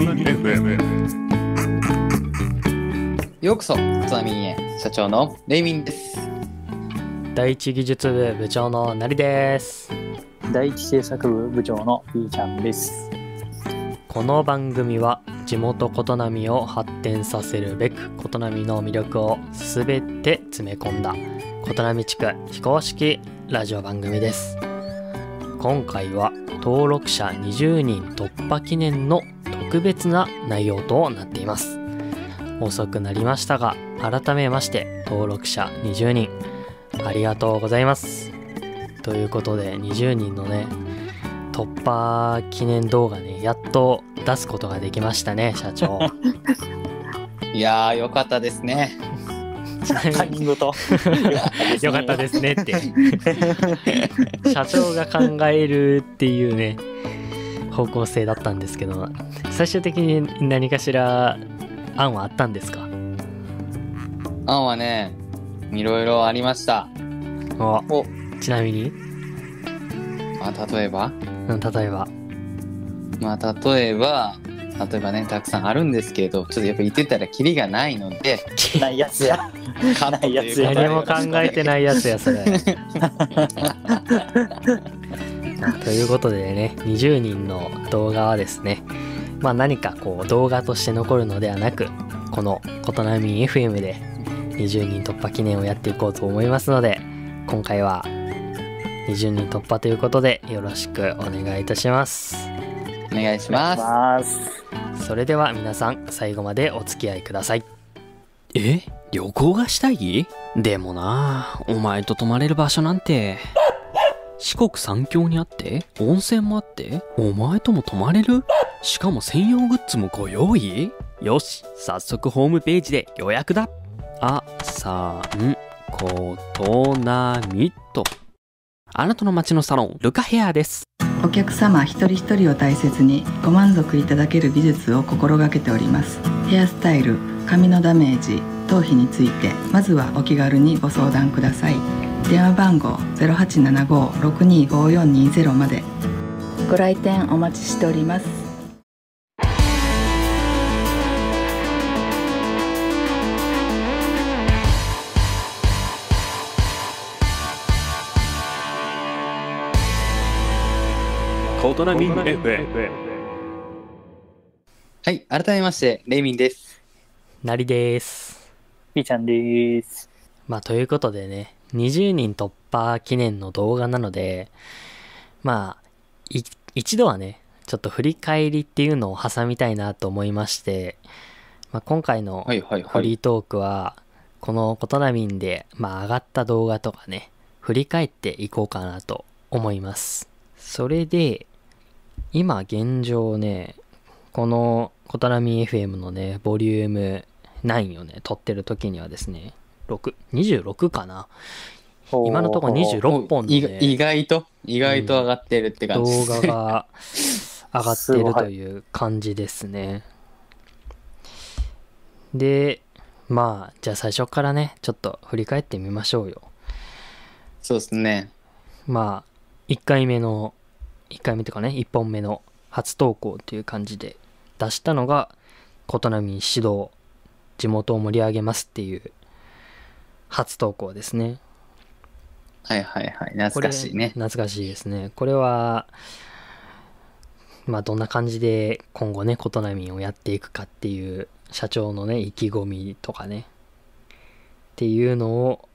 ミ FM ようこそ、津波へ社長のレイミンです。第一技術部部長のなりです第一制作部部長の B ちゃんです。この番組は地元琴波を発展させるべく琴波の魅力をすべて詰め込んだ琴波地区非公式ラジオ番組です今回は登録者20人突破記念の特別な内容となっています。遅くなりましたが改めまして登録者20人。ありがとうございます。ということで20人のね突破記念動画ねやっと出すことができましたね社長。いやー、よかったですね。他人事。よかったですねって。社長が考えるっていうね方向性だったんですけど最終的に何かしら案はあったんですか？案はね、いろいろありました。おお。ちなみに、まあ、例えば？うん、例えば。まあ、例えば、例えばね、たくさんあるんですけど、ちょっとやっぱ言ってたらキリがないので、ないやつや。カットということで何も考えてないやつやそれ ということでね20人の動画はですねまあ何かこう動画として残るのではなくこの「ことなみ FM」で20人突破記念をやっていこうと思いますので今回は20人突破ということでよろしくお願いいたしますお願いします。それでは皆さん最後までお付き合いください。え？旅行がしたい？でもなお前と泊まれる場所なんて。四国三峡にあって？温泉もあって？お前とも泊まれる？しかも専用グッズもご用意？よし早速ホームページで予約だ。あさんことなみと。あなたの街のサロンルカヘアです。お客様一人一人を大切にご満足いただける美術を心がけております。ヘアスタイル髪のダメージ頭皮についてまずはお気軽にご相談ください。電話番号0875-625420まで。ご来店お待ちしておりますコートナミ FM はい、改めまして、レイミンです。なりです B ちゃんです。まあということでね20人突破記念の動画なのでまあい一度はねちょっと振り返りっていうのを挟みたいなと思いまして、まあ、今回のはいはいはい。フリートークはこのコトナミンで、まあ、上がった動画とかね振り返っていこうかなと思いますそれで今現状ねこのコトナミン FM のねボリューム9をね撮ってる時にはですね6 26かな今のところ26本の意ね意外と、意外と上がってるって感じ動です、画が 上がってるという感じですね。で、まあ、じゃあ最初からね、ちょっと振り返ってみましょうよ。そうですね。まあ、1回目の、1回目とかね、1本目の初投稿という感じで出したのが、琴波指導、地元を盛り上げますっていう初投稿ですね。はいはいはい。懐かしいね。懐かしいですね。これは、まあどんな感じで今後ね、琴波をやっていくかっていう社長のね、意気込みとかね、っていうのを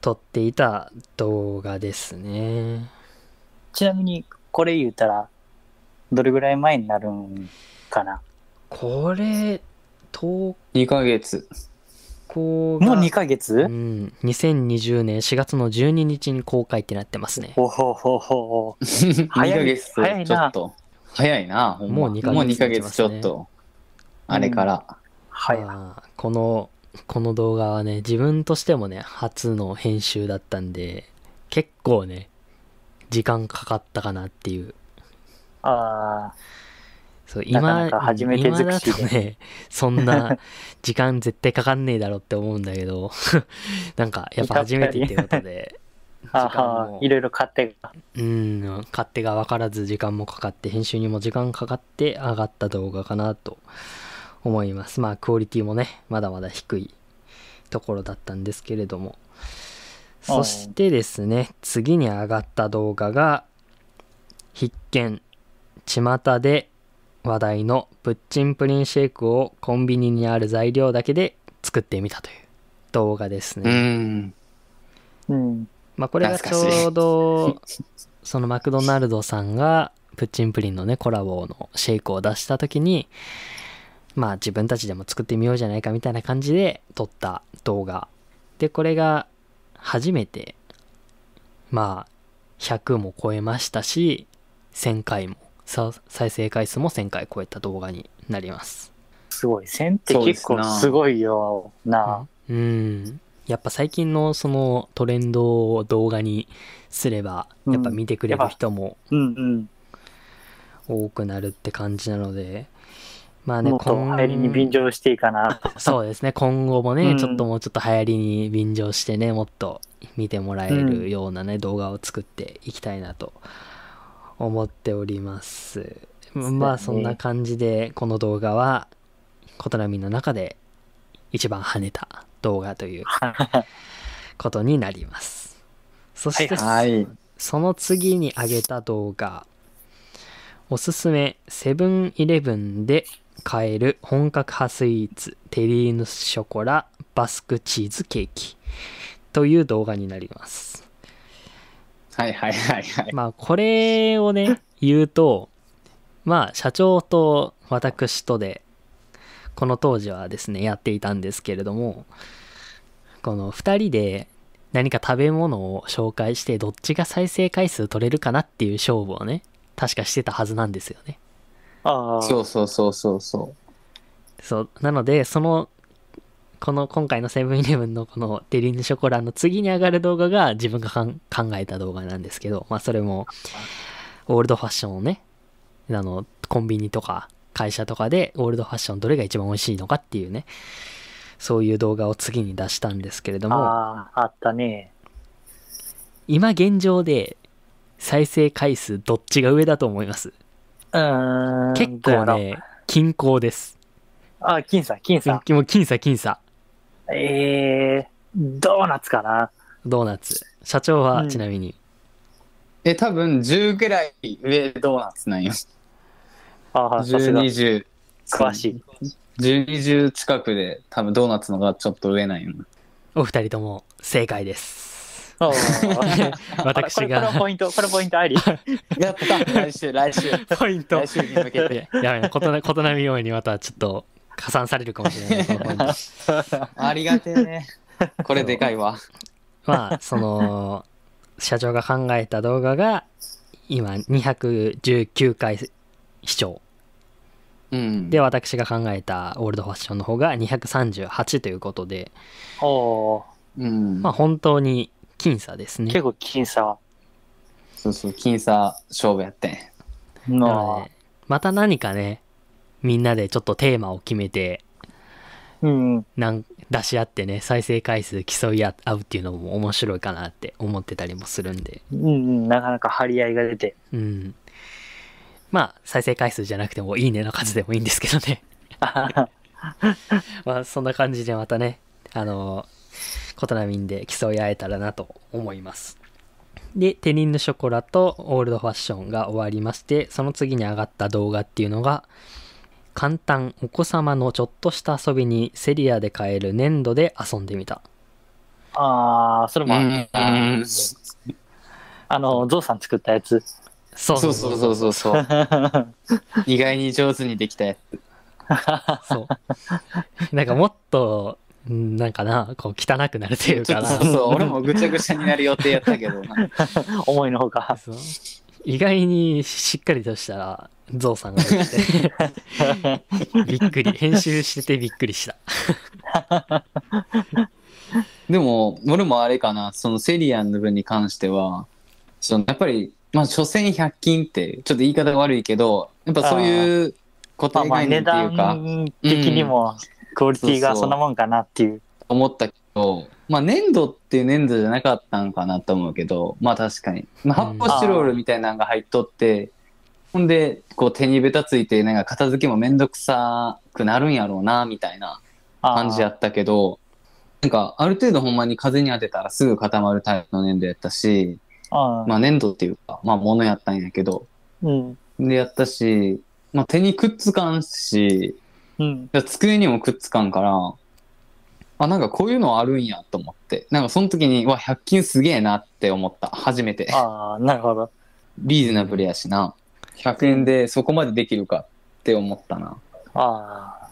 撮っていた動画ですね。ちなみに、これ言うたら、どれぐらい前になるんかな？これ、投2ヶ月。もう2ヶ月、うん、2020年4月の12日に公開ってなってますね。おほほほ。2 早いヶ月早いなちょっと。早いな、ほんまもう2ヶ月もう2ヶ月ちょっと。あれから。はい。まあこのこの動画はね自分としてもね初の編集だったんで結構ね時間かかったかなっていうあそう今なか初めて今だ尽くしねそんな 時間絶対かかんねえだろって思うんだけど なんかやっぱ初めてっていうことで 間ああも、いろいろ買って。うん、勝手が分からず時間もかかって、編集にも時間かかって上がった動画かなと思います。まあ、クオリティもね、まだまだ低いところだったんですけれども。そしてですね、次に上がった動画が、必見、巷で話題のプッチンプリンシェイクをコンビニにある材料だけで作ってみたという動画ですね。うん。うん。まあこれがちょうど そのマクドナルドさんがプッチンプリンのねコラボのシェイクを出した時にまあ自分たちでも作ってみようじゃないかみたいな感じで撮った動画でこれが初めてまあ100も超えましたし1000回もさ再生回数も1000回超えた動画になりますすごい。1000って結構すごいよな。うん。やっぱ最近のそのトレンドを動画にすれば、うんやっぱ見てくれる人もうんうん。多くなるって感じなので、まあね、もっと流行りに便乗していいかな。そうですね、今後もね、うんちょっともうちょっと流行りに便乗してね、もっと見てもらえるようなね、動画を作っていきたいなと思っております。まあそんな感じで、この動画は、琴波の中で一番跳ねた動画という ことになります。そして、はい。その次に上げた動画、おすすめセブンイレブンで買える本格派スイーツテリーヌショコラバスクチーズケーキという動画になります。はいはいはいはい。まあこれをね言うとまあ社長と私とでこの当時はですねやっていたんですけれどもこの2人で何か食べ物を紹介してどっちが再生回数取れるかなっていう勝負をね確かしてたはずなんですよね。ああ。そうそうそうそうそそうなのでそのこの今回のセブンイレブンのこのデリーヌショコラの次に上がる動画が自分が考えた動画なんですけど、まあそれもオールドファッションをね、あの、コンビニとか会社とかでオールドファッションどれが一番美味しいのかっていうね、そういう動画を次に出したんですけれども、ああ、あったね。今現状で再生回数どっちが上だと思います？うーん。結。構ね、均衡です。あ、僅差、僅差。もう僅差僅差。ええー、ドーナツかな。ドーナツ。社長はうんちなみに。う。え、多分10ぐらい上ドーナツなんよ。ああ、さすが。10、20。詳しい。10、20近くで多分ドーナツのがちょっと上なんよ。お二人とも正解です。私これこれがポイント、これポイントあり？やった来週、来週。ポイント来週に向けて。やばいな、ことな、ことなみようにまたちょっと加算されるかもしれない、このポイント。ありがてえね。これでかいわ。まあ、その、社長が考えた動画が、今219回視聴。うん。で、私が考えたオールドファッションの方が238ということで、うん。まあ本当に僅差ですね。結構僅差。そうそう、僅差勝負やってん。なのので、また何かね、みんなでちょっとテーマを決めて、うん。なん出し合ってね、再生回数競い合うっていうのも面白いかなって思ってたりもするんで、うんうん。なかなか張り合いが出て。うん。まあ、再生回数じゃなくてもいいねの数でもいいんですけどね。まあ、そんな感じでまたね、あの、ことなみんで競い合えたらなと思います。で、テリンヌショコラとオールドファッションが終わりまして、その次に上がった動画っていうのが、簡単お子様のちょっとした遊びにセリアで買える粘土で遊んでみた。ああ、それもあうんった。あの、ゾウさん作ったやつ。そうそうそうそうそうそう。意外に上手にできたやつ。そう。なんかもっと、んなんかな、こう汚くなるというかな。そうそう、俺もぐちゃぐちゃになる予定やったけど。な。思いのほか。意外にしっかりとしたゾウさんができて。びっくり。編集しててびっくりした。でも、俺もあれかな、そのセリアンの分に関しては、そのやっぱり、まあ、所詮100均って、ちょっと言い方悪いけど、やっぱそういう固定概念っていうか、段的にもクオリティがそんなもんかなっていう。思ったけど、まあ粘土っていう粘土じゃなかったんかなと思うけど、まあ確かに。まあ、発泡スチロールみたいなのが入っとって、ほんで、こう手にベタついて、なんか片付けもめんどくさくなるんやろうな、みたいな感じやったけど、なんかある程度ほんまに風に当てたらすぐ固まるタイプの粘土やったし、あーまあ粘土っていうか、まあ物やったんやけど、うん。でやったし、まあ手にくっつかんし、うん。机にもくっつかんから、あ、なんかこういうのあるんやと思って。なんかその時に、うわ、100均すげえなって思った。初めて。ああ、なるほど。リーズナブルやしな。100円でそこまでできるかって思ったな。あ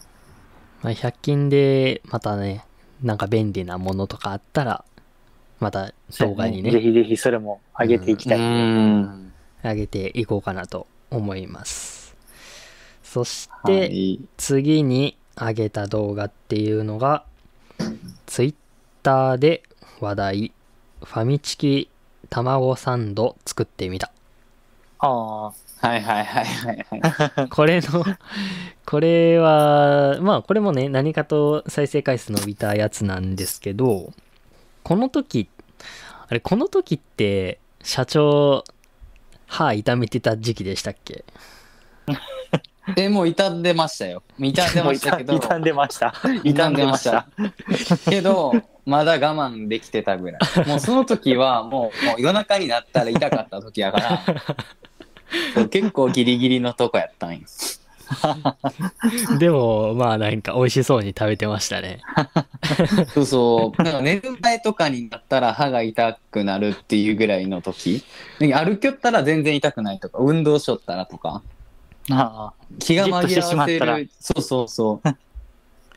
まあ、100均でまたね、なんか便利なものとかあったら、またあ。動画にぜね、ひぜひそれも上げていきたい。ん。上げていこうかなと思います。そしはて、い。次に上げた動画っていうのが、ツイッターで話題、ファミチキ卵サンド作ってみた。あはいはいはいはいはい。これの、これは、まあこれもね、何かと再生回数伸びたやつなんですけど、この時、あれ、この時って、社長、歯痛めてた時期でしたっけ？え、もう傷んでましたよ。傷んでましたけど。傷んでました。傷んでました。けど、まだ我慢できてたぐらい。もうその時は、もうもう夜中になったら痛かった時やから、結構ギリギリのとこやったんよ。でも、まあなんか美味しそうに食べてましたね。そうそう。なんか寝る前とかになったら歯が痛くなるっていうぐらいの時。で歩きよったら全然痛くないとか、運動しよったらとか、あ気が紛らわせる。そうそうそう。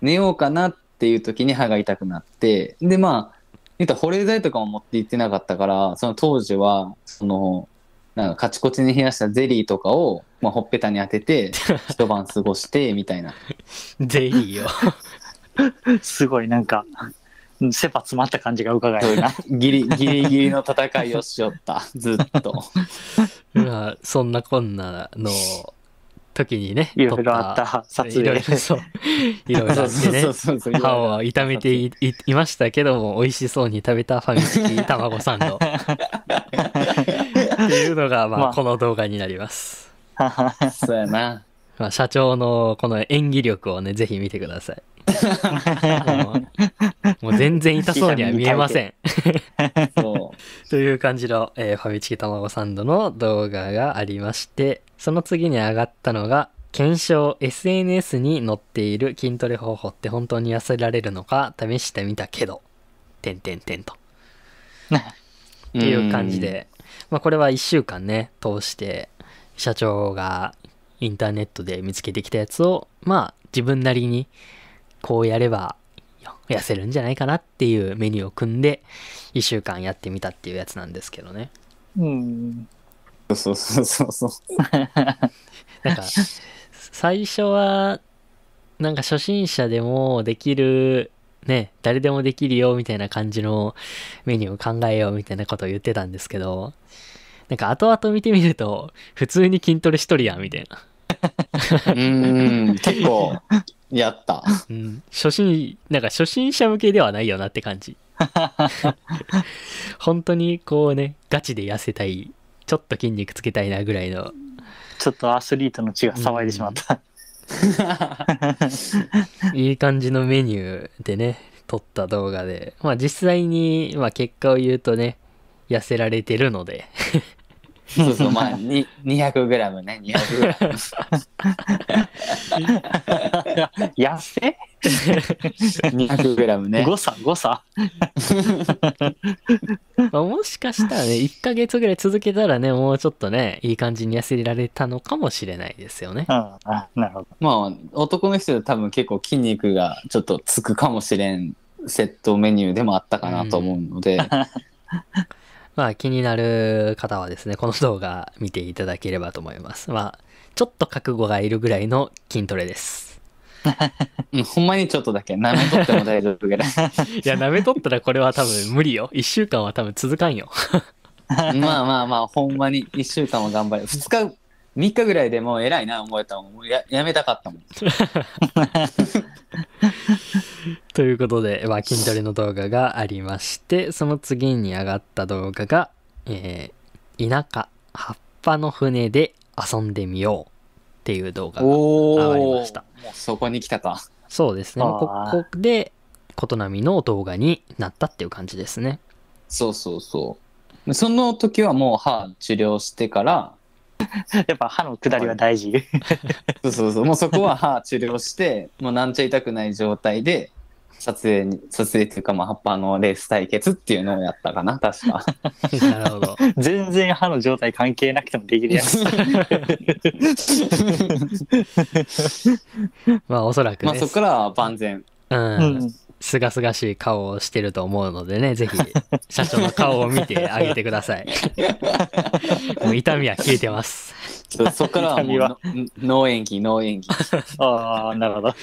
寝ようかなっていう時に歯が痛くなって、でまあ、言ったら保冷剤とかも持って行ってなかったから、その当時は、その、なんかカチコチに冷やしたゼリーとかを、まあ、ほっぺたに当てて、一晩過ごして、みたいな。ゼリーを。あ。すごいなんか、切羽詰まった感じが伺えるな。ギリギリギリの戦いをしよった。ずっと。まあ、そんなこんなの時にね、いろいろあった撮いろい影ろ。そう。いろいろあってね。歯を痛めていいいましたけども、美味しそうに食べたファミチキ卵サンド。っていうのが、まあ、まあこの動画になります。そうやな。まあ、社長のこの演技力をね、ぜひ見てください。もう全然痛そうには見えません。そう。という感じの、えーファミチキ卵サンドの動画がありまして、その次に上がったのが、検証 SNS に載っている筋トレ方法って本当に痩せられるのか試してみたけど、てんてんてんと。っていう感じで、まあこれは1週間ね、通して、社長がインターネットで見つけてきたやつを、まあ自分なりにこうやれば痩せるんじゃないかなっていうメニューを組んで、1週間やってみたっていうやつなんですけどね。うん。うん。そうそうそうそう。なんか、最初は、なんか初心者でもできる、ね、誰でもできるよみたいな感じのメニューを考えようみたいなことを言ってたんですけど、なんか後々見てみると、普通に筋トレしとるやんみたいな。うん、結構、やった。うん、初心、なんか初心者向けではないよなって感じ。本当にこうね、ガチで痩せたい、ちょっと筋肉つけたいなぐらいの、ちょっとアスリートの血が騒いでしまった。いい感じのメニューでね、撮った動画で、まあ実際に、まあ結果を言うとね、痩せられてるので、そうそう、まあ、に 200g ね、200g。痩せ 200g ね。誤差誤差 まあ、もしかしたらね、1ヶ月ぐらい続けたらね、もうちょっとね、いい感じに痩せられたのかもしれないですよね。うん。あなるほど。まあ、男の人で多分結構筋肉がちょっとつくかもしれんセットメニューでもあったかなと思うので、まあ気になる方はですね、この動画見ていただければと思います。まあ、ちょっと覚悟がいるぐらいの筋トレです。うんほんまにちょっとだけ舐めとっても大丈夫ぐらい。いや、舐めとったらこれは多分無理よ。1週間は多分続かんよ。まあまあまあ、ほんまに1週間は頑張れ。2日、3日ぐらいでもう偉いな思えたもん。ややめたかったもん。ということで、まあ、筋トレの動画がありまして、その次に上がった動画が、えー田舎、葉っぱの船で遊んでみようっていう動画がお上がりおました。そこに来たか。そうですね。ここで、琴波の動画になったっていう感じですね。そうそうそう。その時はもう歯治療してから、やっぱ歯の下りは大事。そうそうそう。もうそこは歯治療して、もうなんちゃ痛くない状態で、撮影に、撮影っていうか、まあ、葉っぱのレース対決っていうのをやったかな、確か。なるほど。全然歯の状態関係なくてもできるやつ。まあ、おそらくねまあ、そ、こからは万全。う、うんん。すがすがしい顔をしてると思うのでね、ぜひ、社長の顔を見てあげてください。もう痛みは消えてます。そそこからはもう痛みはの、脳演技、脳演技。ああ、なるほど。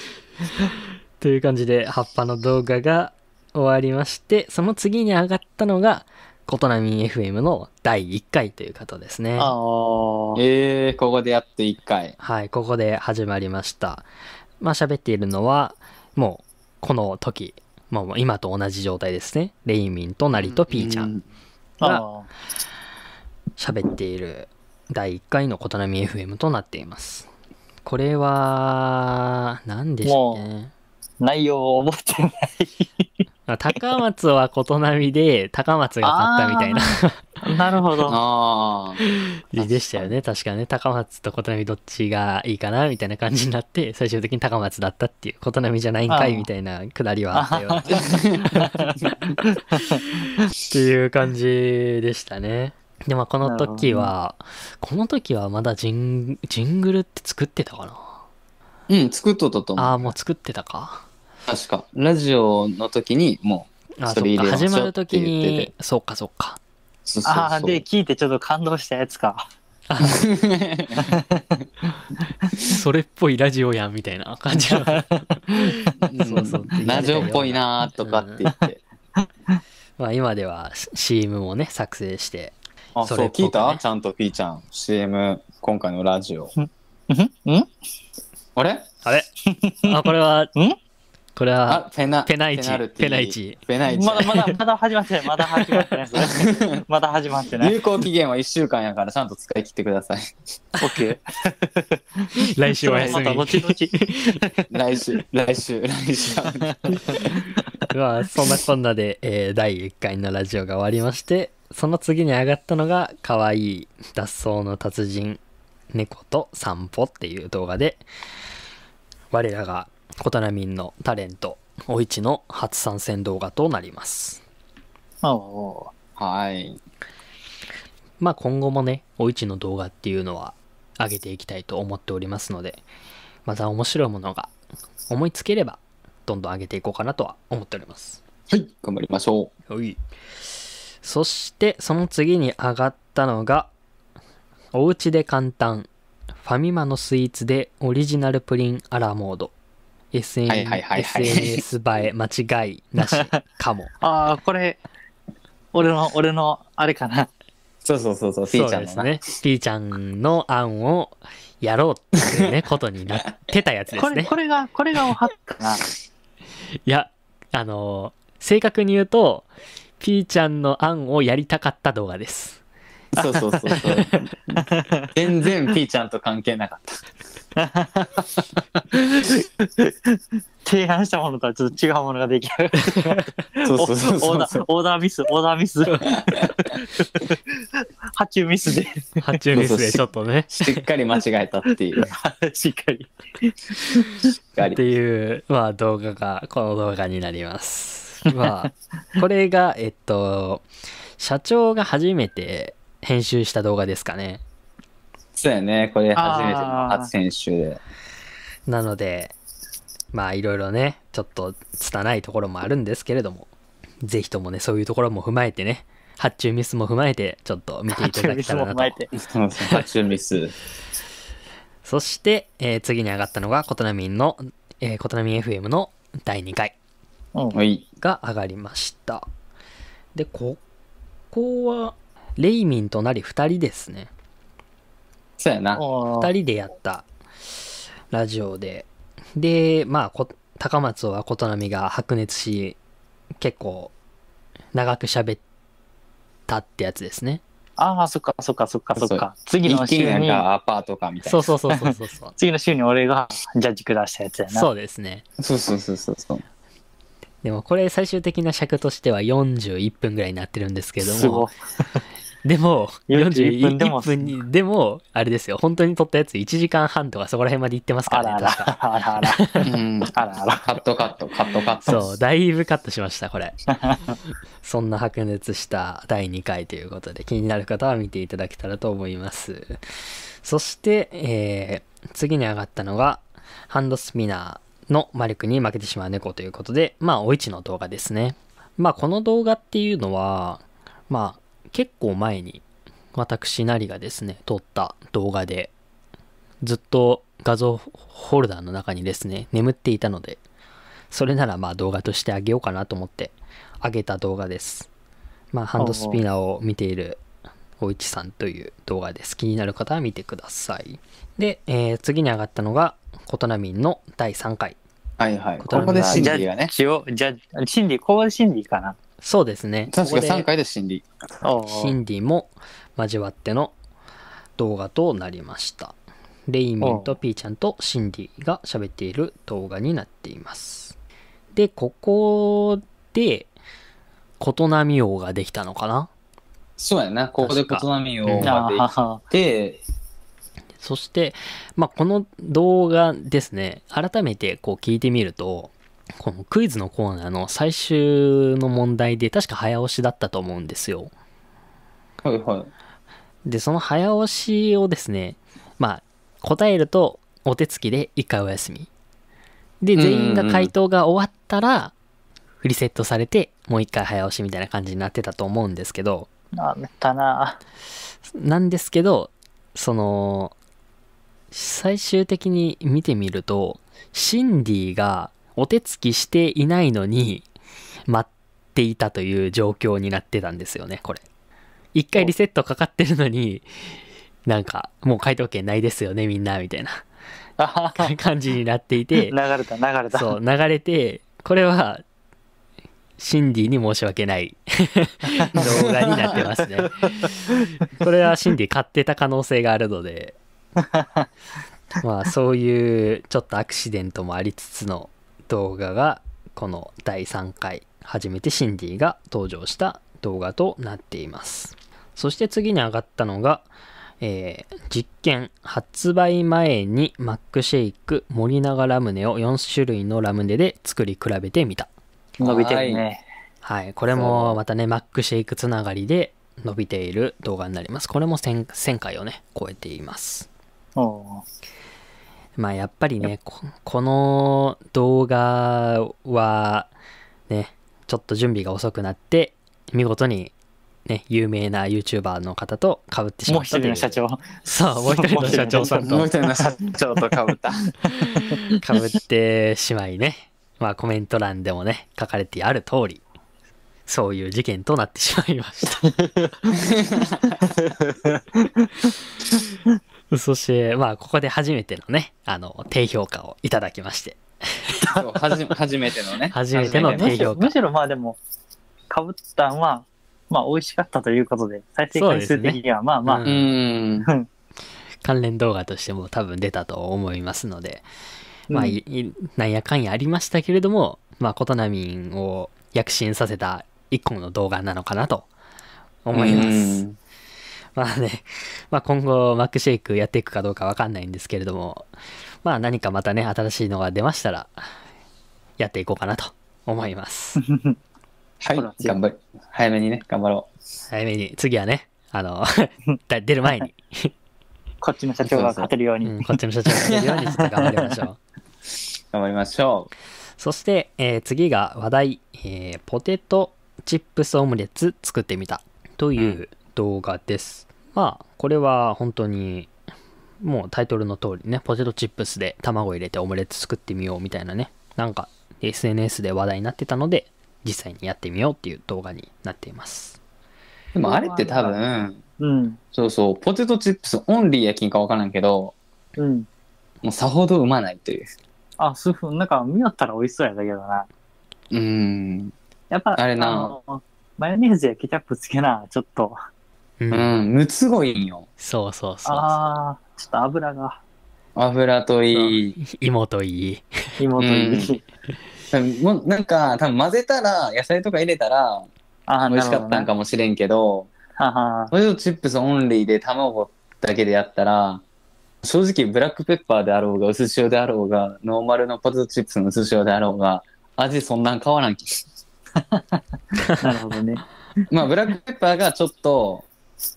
という感じで、葉っぱの動画が終わりまして、その次に上がったのが、琴波 FM の第1回という方ですね。ああ。えー、ここでやって1回。はい、ここで始まりました。まあ喋っているのは、もう、この時、まあもう今と同じ状態ですね。レイミンとナリとピーちゃんがあ喋っている第1回の琴波 FM となっています。これは、何でしたっけ？ね。ー内容を覚えてない。ま あ高松は琴波で、高松が勝ったみたいななるほど。ああ。でしたよね。確かね。高松と琴波どっちがいいかなみたいな感じになって、最終的に高松だったっていう、琴波じゃないんかいみたいなくだりはあったよ。っていう感じでしたね。で、まあこの時は、この時はまだジンジングルって作ってたかな？うん、作っとったと思う。ああ、もう作ってたか。確か。ラジオの時に、もう、あ、それ入そっか。始れましょうまる時って言ってにて、そうかそうか。そうそうそうああ、で、聞いてちょっと感動したやつか。それっぽいラジオやんみたいな感じの。そうそうラジオっぽいなーとかって言って。まあ今では CM もね、作成して、あ、そそう、聞いた？ちゃんとピーちゃん。CM、今回のラジオ。ん？ん？あれ？あれ？あ、これは、これは、あ、ペナ、ペナペナイチ。ペナイチ。まだまだ、まだ始まってない。まだ始まってない。まだ始まってない。有効期限は1週間やから、ちゃんと使い切ってください。オッケー。来週お休み。また後々。来週、来週、来週。まあ、そんなこんなで、えー第1回のラジオが終わりまして、その次に上がったのが、可愛い脱走の達人、猫と散歩っていう動画で、我らが、コタナミンのタレント、おいちの初参戦動画となります。おはい。まあ今後もね、おいちの動画っていうのは上げていきたいと思っておりますので、また面白いものが思いつければ、どんどん上げていこうかなとは思っております。はい。頑張りましょはい。そして、その次に上がったのが、おうちで簡単、ファミマのスイーツでオリジナルプリンアラモード。SN はいはいはいはい SNS 映え間違いなしかも。ああ、これ、俺の、俺の、あれかな。う。そうそうそうそう、ピーちゃんのな。そうですね。ピーちゃんの案をやろうっていうね、ことになってたやつでこれ、すね。これが、これがおはっかな。いや、あのー正確に言うと、ピーちゃんの案をやりたかった動画です。そうそうそうそう。全然ピーちゃんと関係なかった。提案したものとはちょっと違うものができる。そうそうそうオーダーそうそう。オーダーミス、オーダーミス。発注ミスで、発注ミスでちょっとね。しっかり間違えたっていう。し しっかり。っかり。っていう、まあ動画が、この動画になります。まあ、これが、えっと、社長が初めて編集した動画ですかね。そうやね。これ初めての初選手で。なので、まあいろいろね、ちょっと拙いところもあるんですけれども、ぜひともね、そういうところも踏まえてね、発注ミスも踏まえて、ちょっと見ていただけたらなと。も踏まえて。そうそう発注ミス。そして、えー次に上がったのが、コトナミンの、えー、コトナミン FM の第2回。が上がりました。で、ここは、レイミンとなり2人ですね。そうやな。おー2人でやったラジオで、で、まあこ、高松は琴波が白熱し、結構長く喋ったってやつですね。ああ、そっかそっかそっかそっか。次の週に、かアパートかみたいな。そうそうそうそうそうそう。次の週に俺がジャッジ下したやつやな。そうですね。そうそうそうそうそう。でもこれ最終的な尺としては41分ぐらいになってるんですけどすごいも、。でも、41 41分に、でも、あれですよ、本当に撮ったやつ1時間半とかそこら辺まで行ってますかあらあらね、確か。ら、あらあら。うん。あらあら。カットカット、カットカット。そう、だいぶカットしました、これ。そんな白熱した第2回ということで、気になる方は見ていただけたらと思います。そして、えー、次に上がったのが、ハンドスピナーの魔力に負けてしまう猫ということで、まあ、お市の動画ですね。まあ、この動画っていうのは、まあ、結構前に、私なりがですね、撮った動画で、ずっと画像ホルダーの中にですね、眠っていたので、それならまあ動画としてあげようかなと思ってあげた動画です。まあハンドスピナーを見ているおいちさんという動画です。気になる方は見てください。で、えー次に上がったのが、コトナミンの第3回。はいはい。ことここでシンディがね。ジャッジを、じゃ、シンディ、ここでシンディかな。そうですね。確かここで3回でシンディ。おうシンディも交わっての動画となりました。レイミンとピーちゃんとシンディが喋っている動画になっています。で、ここで、琴波王ができたのかな？そうやな。ここで琴波をうんができて、そして、まあ、この動画ですね、改めてこう聞いてみると、このクイズのコーナーの最終の問題で確か早押しだったと思うんですよ。はいはい。で、その早押しをですね、まあ、答えるとお手つきで一回お休み。で、全員が回答が終わったら、リセットされて、もう一回早押しみたいな感じになってたと思うんですけど、なめたな。なんですけど、その、最終的に見てみると、シンディがお手つきしていないのに、待っていたという状況になってたんですよね、これ。一回リセットかかってるのに、なんか、もう回答権ないですよね、みんな、みたいな感じになっていて流、れた、流れた。そう、流れて、これは、シンディに申し訳ない 動画になってますね。これはシンディ買ってた可能性があるので、まあそういうちょっとアクシデントもありつつの動画が、この第3回、初めてシンディが登場した動画となっています。そして次に上がったのが、えー実験発売前にマックシェイク森永ラムネを4種類のラムネで作り比べてみた。伸びてるね。はい。これもまたねマックシェイクつながりで伸びている動画になります。これも 1000, 1000回をね超えていますまあやっぱりねここの動画はねちょっと準備が遅くなって見事にね有名な YouTuber の方と被ってしまったという人の社長。そうもう一人の社長さんと もう一人の社長とかぶった。かぶってしまいね、まあコメント欄でもね、書かれてある通り、そういう事件となってしまいました。そして、まあここで初めてのね、あの、低評価をいただきまして、そうはじ初めてのね。初めての低評価。むしろまあでも、かぶったんは、まあ美味しかったということで、再生回数的にはまあまあ、うん。関連動画としても多分出たと思いますので、まあ、うんなんやかんやありましたけれども、まあ、コトナミンを躍進させた一個の動画なのかなと思います。うんまあね、まあ今後マックシェイクやっていくかどうかわかんないんですけれども、まあ何かまたね、新しいのが出ましたら、やっていこうかなと思います。はい、頑張り。早めにね、頑張ろ早めに、次はね、あの、だ出る前に、こっちの社長が勝てるように。うんこっちの社長が出るようにちょっと頑張りましょう。う。頑張りましょそして、えー次が話題、えーポテトチップスオムレツ作ってみたという動画です。まあ、これは本当に、もうタイトルの通りね、ポテトチップスで卵入れてオムレツ作ってみようみたいなね、なんか SNS で話題になってたので、実際にやってみようっていう動画になっています。う。でもあれって多分、うん。そうそう、ポテトチップスオンリーやきんかわからんけど、うん。もうさほど生まないという。あ、スープ、なんか見よったら美味しそうやだけどな。うん。やっぱ、あれなのマヨネーズやケチャップつけな、ちょっと。うんうん。むつごいんよ。そうそうそう。ああ、ちょっと油が、油といい。妹いい。妹に。もうなんか、多分混ぜたら、野菜とか入れたら、ああ、美味しかったんかも。もしれんけど、はは。ポテトチップスオンリーで卵だけでやったら、正直ブラックペッパーであろうが、薄塩であろうが、ノーマルのポテトチップスの薄塩であろうが、味そんなん変わらんき。なるほどね。まあ、ブラックペッパーがちょっと、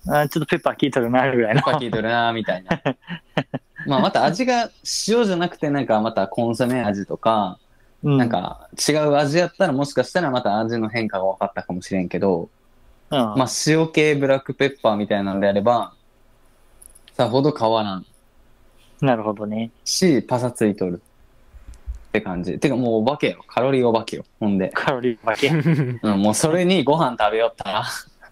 あーちょっとペッパー効いとるな、ぐらいの。パキーとるな、みたいな。まあ、また味が塩じゃなくて、なんかまたコンソメ味とか、うなん、か違う味やったらもしかしたらまた味の変化が分かったかもしれんけど、うん。まあ塩系ブラックペッパーみたいなのであれば、さほど変わらんなるほどね。し、パサついとるって感じ。てかもうお化けよ。カロリーお化けよ。ほんで。カロリーだけ。うん、もうそれにご飯食べよったら、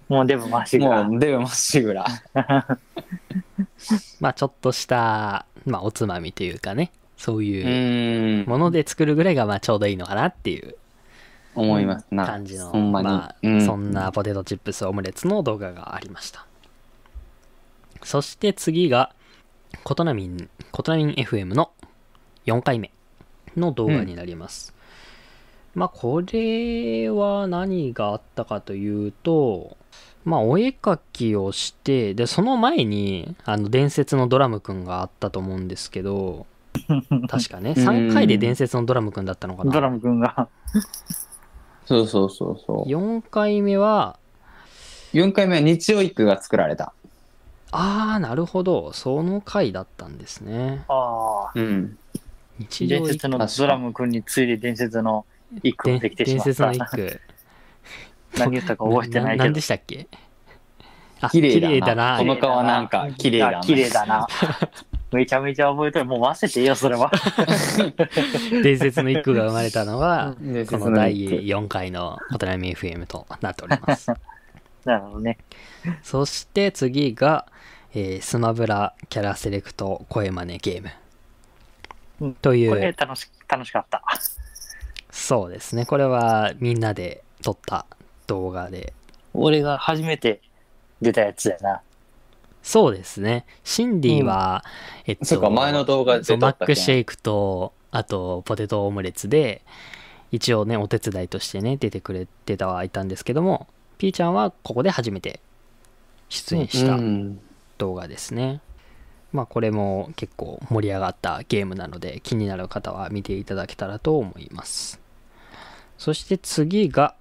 もうデブマシが。もうデブまっしぐら。まあちょっとした、まあおつまみというかね、そうういう。もので作るぐらいがまあちょうどいいのかなっていう思いますな。感じの、ほんまに。まあ、うんそんなポテトチップスオムレツの動画がありました。そして次が、コトナミン、コトナミン FM の4回目の動画になります。まあ、これは何があったかというと、まあ、お絵描きをして、で、その前に、あの、伝説のドラムくんがあったと思うんですけど、確かね、3回で伝説のドラムくんだったのかな。ドラム君が。そうそうそうそう。4回目は、4回目は日曜一句が作られた。ああ、なるほど。その回だったんですね。ああ。うん。日常伝説のドラム君について伝説の一句ができてしまった。伝説の一句。何言ったか覚えてないけど何で。したっけ？あ綺麗だな。この顔なんか綺麗だな。あ綺麗だな。めちゃめちゃ覚えてる。もう忘れていいよ、それは。伝説の一句が生まれたのは、この第一句4回のおとなみ FM となっております。なるほどね。そして次が、えースマブラキャラセレクト声真似ゲームうん。といこれう、楽し楽しかった。そうですね。これはみんなで撮った動画で、俺が初めて出たやつやな。そうですね。シンディは、えっと、そっか、前の動画でマックシェイクと、あと、ポテトオムレツで、一応ね、お手伝いとしてね、出てくれてたはいたんですけども、ピーちゃんはここで初めて出演したうん動画ですね。まあ、これも結構盛り上がったゲームなので、気になる方は見ていただけたらと思います。そして次が、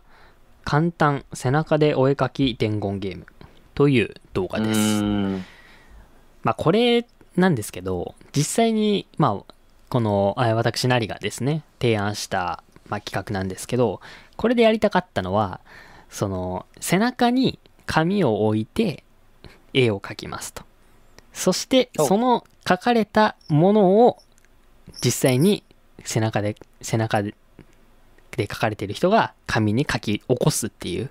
簡単背中でお絵かき伝言ゲームという動画です。うんまあこれなんですけど、実際に、まあ、この、あ私なりがですね、提案した、まあ、企画なんですけど、これでやりたかったのは、その、背中に紙を置いて、絵を描きますと。そして、おその描かれたものを、実際に背中で、背中でで書かれてる人が紙に書き起こすっていう。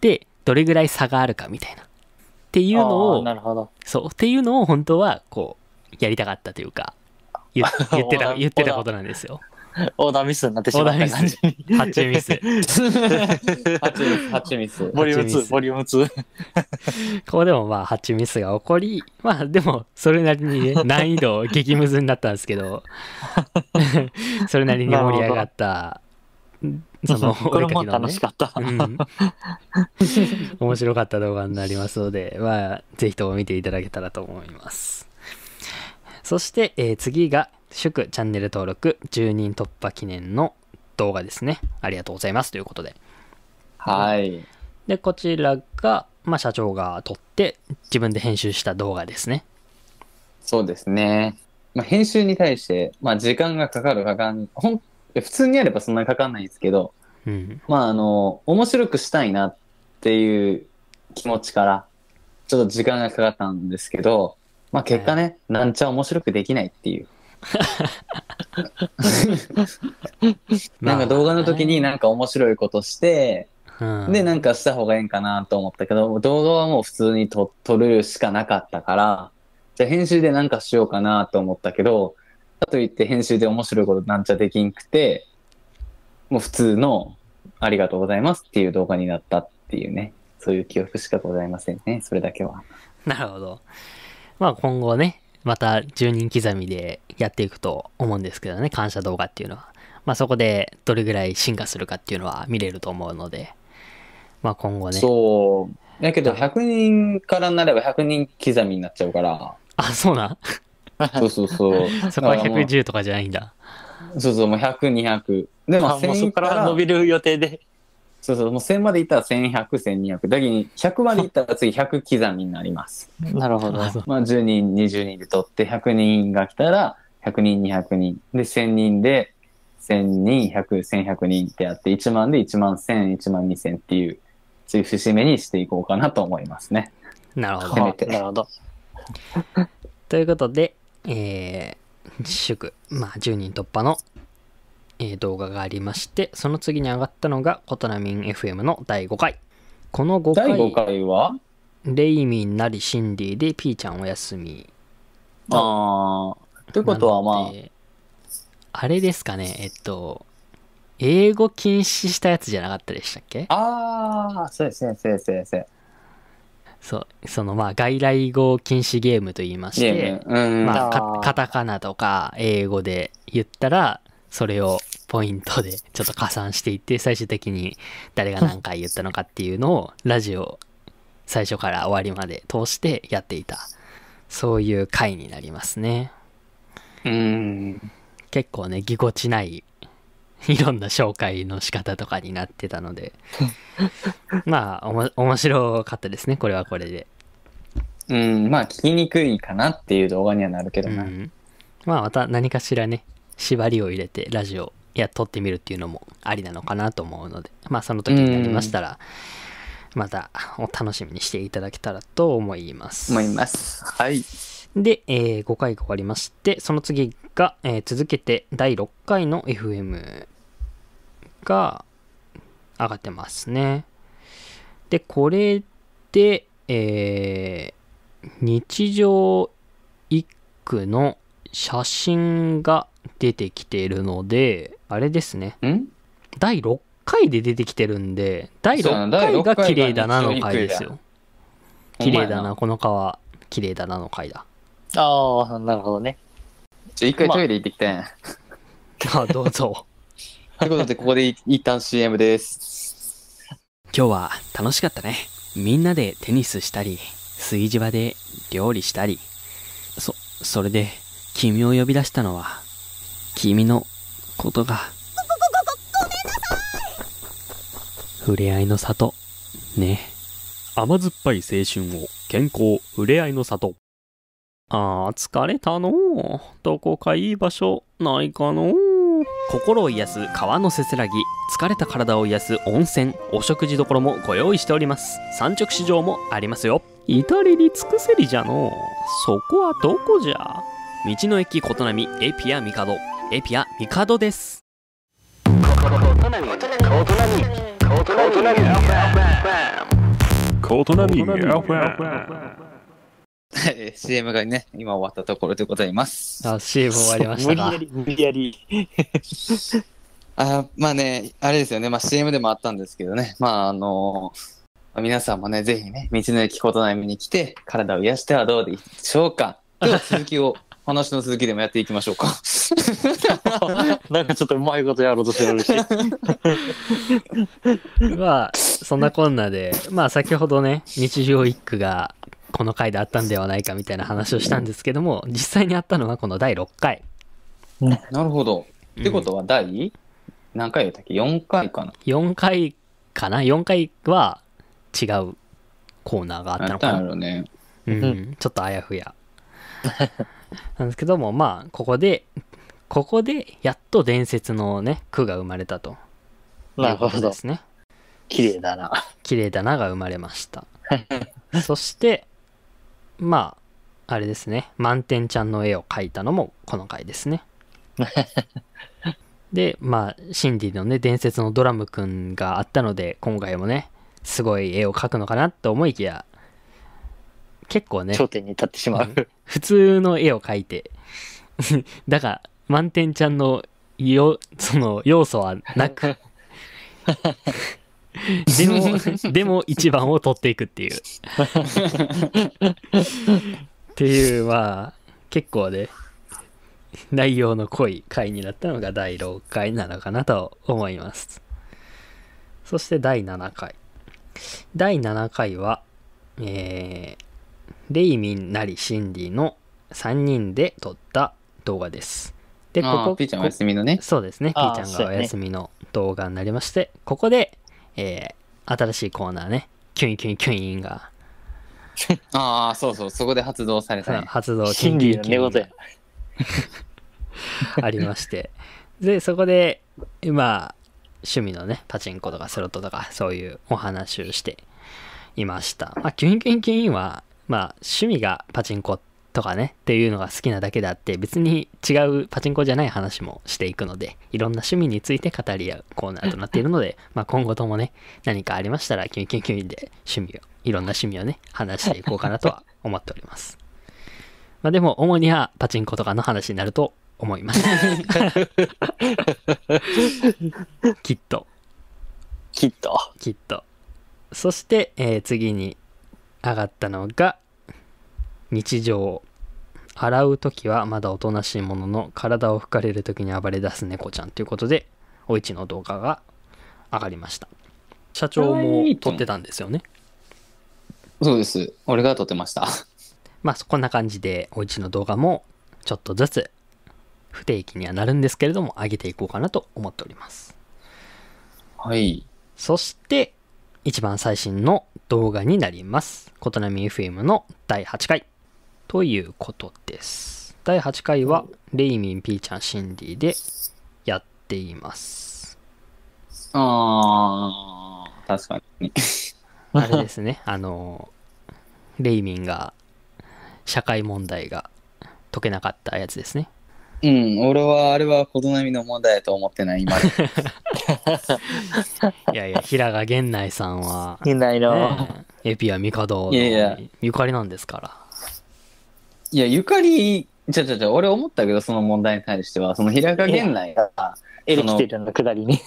で、どれぐらい差があるかみたいな。っていうのを、なるほど。そう、っていうのを本当は、こう、やりたかったというか、言 言ってた、言ってたことなんですよ。オーダーミスになってしまった感じ。ハチミス、ハチミス。ボリューム2、ハチミスボリューム2。ここでもまあ、発注ミスが起こり、まあでも、それなりにね、難易度激ムズになったんですけど、それなりに盛り上がった、その、これもお絵描きのね楽しかった。うん、面白かった動画になりますので、まあ、ぜひとも見ていただけたらと思います。そして、えー次が、祝チャンネル登録10人突破記念の動画ですね。ありがとうございます。ということで。はい。で、こちらが、まあ、社長が撮って、自分で編集した動画ですね。そうですね。まあ、編集に対して、まあ、時間がかかるかかん、ほん、普通にやればそんなにかかんないんですけど、うん。まあ、あの、面白くしたいなっていう気持ちから、ちょっと時間がかかったんですけど、まあ、結果ね、なんちゃ面白くできないっていう。なんか動画の時になんか面白いことして、うん、で、なんかした方がいいんかなと思ったけど、動画はもう普通に撮撮るしかなかったから、じゃあ編集でなんかしようかなと思ったけど、といって編集で面白いことなんちゃできんくて、もう普通のありがとうございますっていう動画になったっていうね。そういう記憶しかございませんね。それだけは。なるほど。まあ今後ね、また10人刻みでやっていくと思うんですけどね、感謝動画っていうのは。まあそこでどれぐらい進化するかっていうのは見れると思うので、まあ今後ね。そう。だけど100人からなれば100人刻みになっちゃうから。あ、そうなん？そうそうそう。そこはだからもう110とかじゃないんだ。そうそう、もう100、200。で、まああもうそ1000こかからら伸びる予定で。そうそう、もう1000までいったら1100、1200。だけに100までいったら次100刻みになります。なるほど。あそうまあ10人、20人で取って100人が来たら100人、200人。で、1000人で1000人、100、1100人ってやって1万で1万1000、1万2000っていう、そういう節目にしていこうかなと思いますね。なるほどなるほど。ということで、えー、祝、まあ、10人突破の、えー動画がありまして、その次に上がったのが、コトナミン FM の第5回。この5第回、5回は？レイミンなりシンディで、ピーちゃんお休み。ああ。ということはまなのであれですかね、えっと、英語禁止したやつじゃなかったでしたっけ？あ、ああ、そうですね、そうですそうです。そう、そのまあ、外来語禁止ゲームと言いましゲて。まあ、カタカナとか英語で言ったら、それをポイントでちょっと加算していって、最終的に誰が何回言ったのかっていうのを、ラジオ、最初から終わりまで通してやっていた。そういう回になりますね。うん。結構ね、ぎこちない、いろんな紹介の仕方とかになってたので、まあ、おも面白かったですね、これはこれで。うん、まあ聞きにくいかなっていう動画にはなるけどな。うん、まあまた何かしらね縛りを入れてラジオや撮ってみるっていうのもありなのかなと思うのでまあその時になりましたらまたお楽しみにしていただけたらと思います思います。はい。で、えー5回が終わりましてその次が、えー続けて第6回の FM が上がってますね。でこれでえー日常一句の写真が出てきているのであれですね。ん？第6回で出てきてるんで第そうやな6第六回が綺麗だなの回ですよ。綺麗だなこの川綺麗だなの回だ。ああ、なるほどね。ちょ、一回トイレ行ってきたんや。あどうぞということで、ここで一旦 CM です。今日は楽しかったね。みんなでテニスしたり、炊事場で料理したり。そ、それで、君を呼び出したのは、君のことが。触れ合いの里、ね。甘酸っぱい青春を健康触れ合いの里あー疲れたの？うどこかいい場所ないかの？う心を癒す川のせせらぎ、疲れた体を癒す温泉、お食事処もご用意しております。産直市場もありますよ。至れり尽くせりじゃの？うそこはどこじゃ？道の駅琴波エピアミカド。エピアミカドです。コートナミ FM はい CM がね、今終わったところでございます。あ CM 終わりましたか無理やり、無理やり。あまあね、あれですよね、まあ CM でもあったんですけどね、まああのまあ皆さんもね、ぜひね、道の駅ことなみに来て、体を癒してはどうでしょうか。今日は続きを、話の続きでもやっていきましょうか。なんかちょっとうまいことやろうとしてるし。まあそんなこんなでまあ先ほどね日常一句がこの回であったんではないかみたいな話をしたんですけども実際にあったのはこの第6回なるほど。ってことは第、何回言ったっけ ?4 回かな。4回かな？4回は違うコーナーがあったのかなね。うん、うちょっとあやふやなんですけどもまあここでここでやっと伝説のね句が生まれたとないるほどで。すね綺麗だな。綺麗だなが生まれました そしてまああれですね満点ちゃんの絵を描いたのもこの回ですね でまあシンディのね伝説のドラムくんがあったので今回もねすごい絵を描くのかなと思いきや結構ね頂点に立ってしまう。普通の絵を描いて だから、満点ちゃんのよ、その要素はなく。でも、でも一番を取っていくっていう。っていう、まあ、結構ね、内容の濃い回になったのが第6回なのかなと思います。そして第7回。第7回は、えー、レイミンなりシンディの3人で撮った動画です。で、ここ、ピーちゃんお休みのね。そうですね。ピあーーちゃんがお休みの動画になりまして、ここで、えー、新しいコーナーね、キュインキュインキュインが ああ、そうそう、そこで発動されたね。発動キュ心理インキュインキュイン。ありまして、で、そこで、まあ、趣味のね、パチンコとかスロットとか、そういうお話をしていました。まあ、キュインキュインキュインは、まあ、趣味がパチンコとかね、っていうのが好きなだけであって、別に違うパチンコじゃない話もしていくので、いろんな趣味について語り合うコーナーとなっているので、まあ、今後ともね、何かありましたら、キュインキュインキュインで趣味を、いろんな趣味をね、話していこうかなとは思っております。まあ、でも、主にはパチンコとかの話になると思います。きっと。きっと。きっと。そして、えー次に上がったのが、日常。洗うときはまだおとなしいものの、体を拭かれるときに暴れ出す猫ちゃんということで、おいちの動画が上がりました。社長も撮ってたんですよね？そうです。俺が撮ってました。まあ、こんな感じで、おいちの動画も、ちょっとずつ、不定期にはなるんですけれども、上げていこうかなと思っております。はい。そして、一番最新の動画になります。ことなみ FM の第8回。ということです。第8回は、レイミン、ピーちゃん、シンディでやっています。ああ、確かに。あれですね、あの、レイミンが、社会問題が解けなかったやつですね。うん、俺はあれは琴波の問題だと思ってない、今で。いやいや、平賀源内さんは、いないの。ねえエピは帝のいやいやゆかりなんですから。いや、ゆかり、じゃじゃじゃ、俺思ったけど、その問題に対しては、その平賀源内が、エレキテルのくだりに。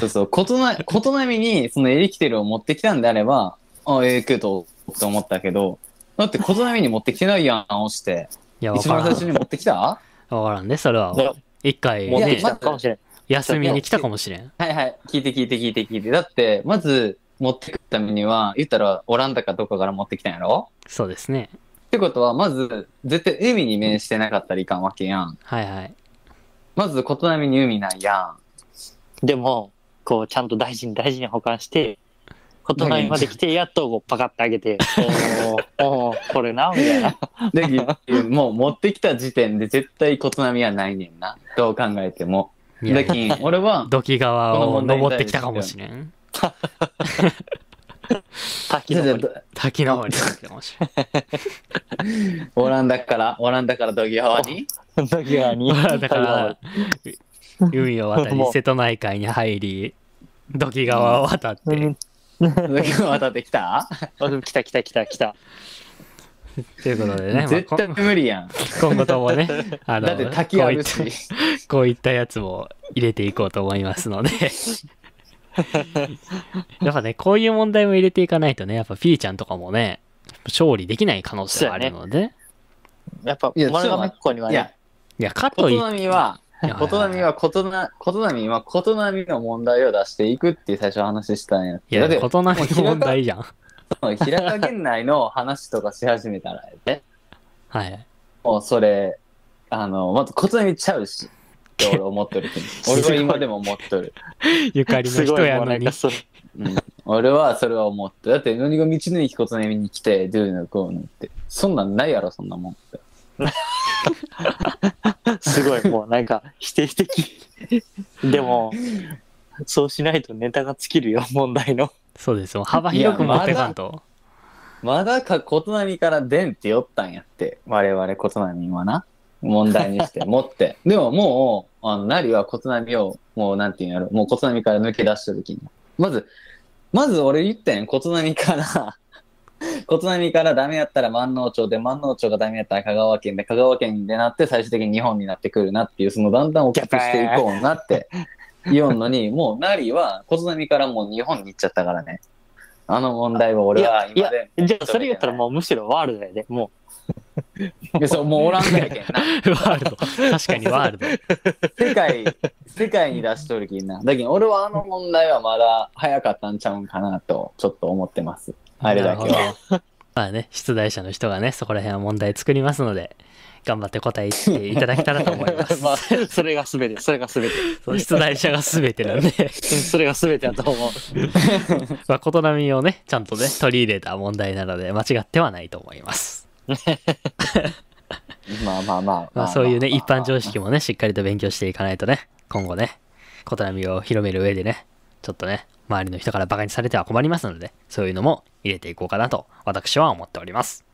そうそう、琴な 琴波にそのエレキテルを持ってきたんであれば、あええけど、と思ったけど、だって琴波に持ってきてないやん、押して。いや、わからん。一番最初に持ってきた？はわからんね、それは。ね一回ね持ってき、たかもしれん。休みに来たかもしれん。いはい、聞いて聞いて聞いて聞いて。だって、まず、持ってくるためには、言ったら、オランダかどっかから持ってきたんやろ？そうですね。ってことは、まず、絶対海に面してなかったらいかんわけやん。はいはい。まず、琴波に海ないやん。でも、こう、ちゃんと大事に大事に保管して、琴波まで来て、やっとこうパカッてあげて、おーおーこれな、みたいな。で、もう持ってきた時点で絶対琴波はないねんな。どう考えても。いやだけん、俺は、土器川を登ってきたかもしれん。滝の森滝の方に行ってかもしれん。オランダから、オランダから土器川に？時川に。だから、海を渡り、瀬戸内海に入り、土器川を渡って、うん土器川渡ってきた？うん来た来た来た来た。ということでね、まあ絶対こ無理やん。今後ともね、あの、こういったやつも入れていこうと思いますので。やっぱね、こういう問題も入れていかないとね、やっぱピーちゃんとかもね、勝利できない可能性があるので、やっぱ、いや丸亀っ子にはいやね、、いや、かと琴いっ波は、いや琴波は琴な、琴波は琴波の問題を出していくっていう最初話したんや。いや、だって、異なる問題じゃん。平賀源内の話とかし始めたらやで、はい。もうそれ、あの、まず琴波ちゃうし、って俺思っとるけど。俺は今でも思っとる。ゆかりの人すごいやのにもうなんか。それうん。俺はそれは思って。だって、何が道の駅琴波に来て、どういうのこうのって。そんなんないやろ、そんなもんって。すごい、もうなんか否定的。でも、そうしないとネタが尽きるよ、問題の。そうですよ。幅広く持ってかんと。まだか、琴波から出んって言ったんやって。我々琴波はな。問題にして、持って。でももう、あの、なりは琴波を、もうなんていうんやろ、もう琴波から抜け出した時に。まず、まず俺言ったやん、琴波から 琴波からダメやったら万能町で、万能町がダメやったら香川県で、香川県でなって最終的に日本になってくるなっていう、そのだんだん大きくしていこうなって言おんのに、もうナリは琴波からもう日本に行っちゃったからね。あの問題は俺はいや今で。じゃあそれ言ったらもうむしろワールドやで。も いやそう、もうおらんぐやけんな。ワールド。確かにワールド。世界、世界に出しとるきんな。だけど俺はあの問題はまだ早かったんちゃうんかなと、ちょっと思ってます。あれだけは。まあね、出題者の人がね、そこら辺は問題作りますので、頑張って答えていただけたらと思います。まあ、それが全て、それが全て。そう出題者が全てなんで、う んそれが全てだと思う。まあ、琴波をね、ちゃんとね、取り入れた問題なので、間違ってはないと思います。まあまあまあ。まあ、そういうね、一般常識。識もね、しっかりと勉強していかないとね、今後ね、琴波を広める上でね、ちょっとね、周りの人からバカにされては困りますので、そういうのも入れていこうかなと、私は思っております。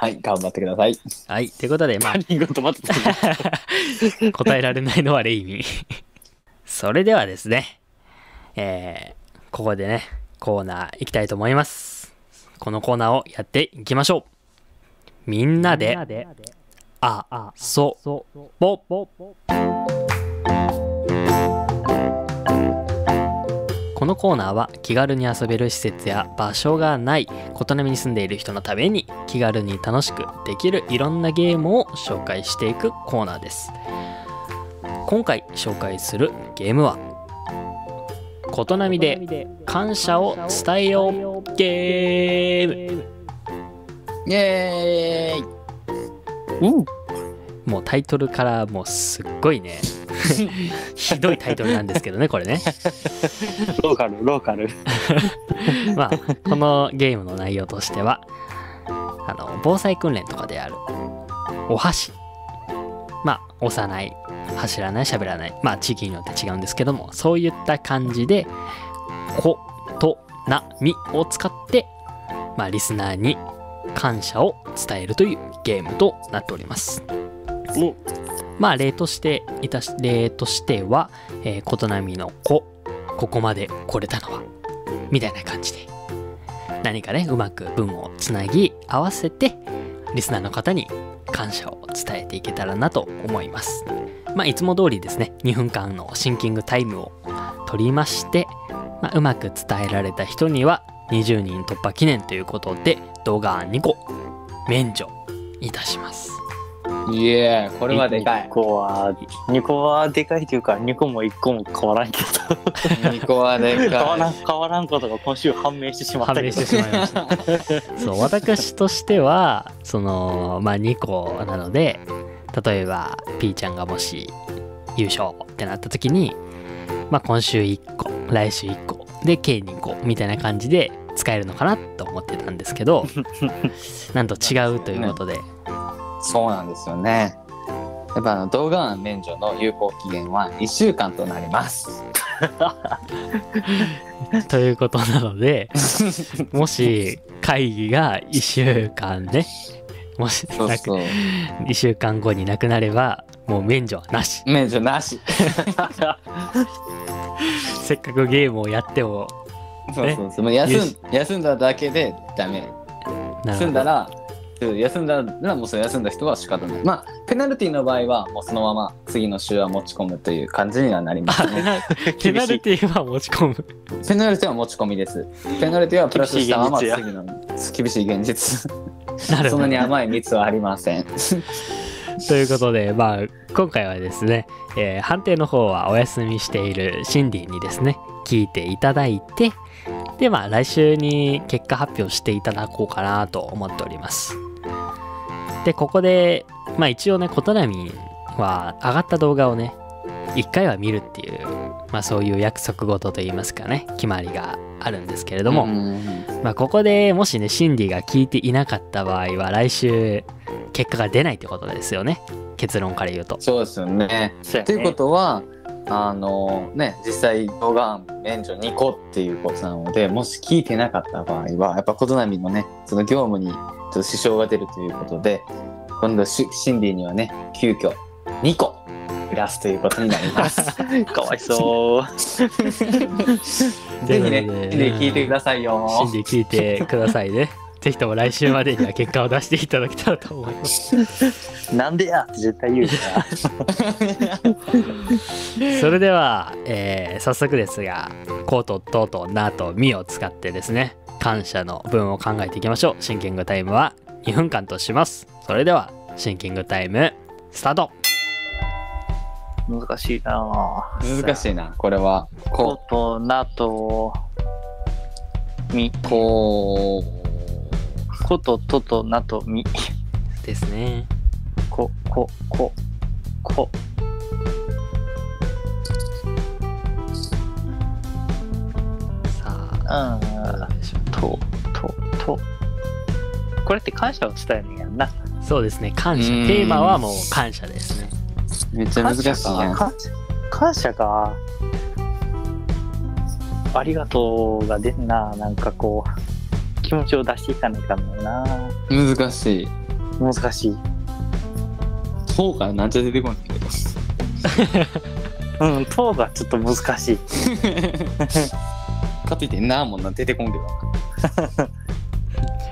はい、頑張ってください。はい、ということで、まあ、答えられないのはレイミン。それではですね、えー、ここでね、コーナー行きたいと思います。このコーナーをやっていきましょう。みんなで、あ、あ、そ、ぼ、このコーナーは気軽に遊べる施設や場所がない琴波に住んでいる人のために気軽に楽しくできるいろんなゲームを紹介していくコーナーです。今回紹介するゲームは琴波で感謝を伝えようゲーム。イエーイ。うん。もうタイトルからもうすっごいね ひどいタイトルなんですけどねこれね。ローカル、ローカル。まあこのゲームの内容としてはあの防災訓練とかであるお箸。まあ押さない走らない喋らない。まあ地域によって違うんですけどもそういった感じで「こ」と「な」「み」を使ってまあリスナーに感謝を伝えるというゲームとなっております。おまあ例としていたし例としては、えー、琴波の「こ」ここまで来れたのはみたいな感じで何かねうまく文をつなぎ合わせてリスナーの方に感謝を伝えていけたらなと思います。まあいつも通りですね2分間のシンキングタイムを取りまして、まあ、うまく伝えられた人には20人突破記念ということで動画2個免除いたします。イエーイこれはでかい2。個は、2個はでかいというか、2個も1個も変わらんけど。2個はで変わらん、かい。変わらんことが今週判明してしまったけど。判明してしまいました そう私としてはそのまあ2個なので例えば P ちゃんがもし優勝ってなった時にまあ今週1個来週1個で計2個みたいな感じで使えるのかなと思ってたんですけど なんと違うということで、そうなんですよね。やっぱあの動画案免除の有効期限は1週間となります。ということなのでもし会議が1週間ねもしなくそうそう。1週間後になくなればもう免除はなし免除なし。せっかくゲームをやってもそうそうそう。休ん休んだだけでダメ。休んだら、うん休んだらもうそれ休んだ人は仕方ない。まあ、ペナルティの場合はもうそのまま次の週は持ち込むという感じにはなりますね。ペナルティは持ち込む。ペナルティは持ち込みです。ペナルティはプラスしたまま次の厳しい現実。なるほどそんなに甘い蜜はありません。ということで、まあ、今回はですね、えー判定の方はお休みしているシンディにですね、聞いていただいて、で、まあ、来週に結果発表していただこうかなと思っております。で、ここで、まあ一応ね、琴波は上がった動画をね、一回は見るっていう、まあそういう約束事といいますかね、決まりがあるんですけれども、うんまあ、ここでもしね、シンディが聞いていなかった場合は、来週、結果が出ないってことですよね。結論から言うと。そうですよね。そうやねということは、あのね、実際動画案免除2個っていうことなので、もし聞いてなかった場合は、やっぱ琴波のね、その業務にちょっと支障が出るということで、今度シシンディにはね、急遽2個プラスということになります。かわいそう。ぜひね、でシンディ聞いてくださいよ。シンディ聞いてくださいね。ぜひとも来週までには結果を出していただけたらと思います。なんでやって絶対言うじそれでは、えー早速ですが、コート、トート、ナート、ミを使ってですね、感謝の文を考えていきましょう。シンキングタイムは2分間とします。それでは、シンキングタイム、スタート。難しいなぁ。難しいな、これは。コこ、とナとミ。こことととなとミ。ですね。こ、こ、こ、こ。さあ、うん。どうでしょうと、と、と。これって感謝を伝えるんやんな。そうですね、感謝。うーんテーマはもう感謝ですね。う。めっちゃ難しいやん。感謝感謝か。ありがとうが出んな。なんかこう、気持ちを出していかないかんのよな。難しい。難しい。そうからなんちゃ出てこないけど。うん、とがちょっと難しい。かといってなーもんな出てこんけど。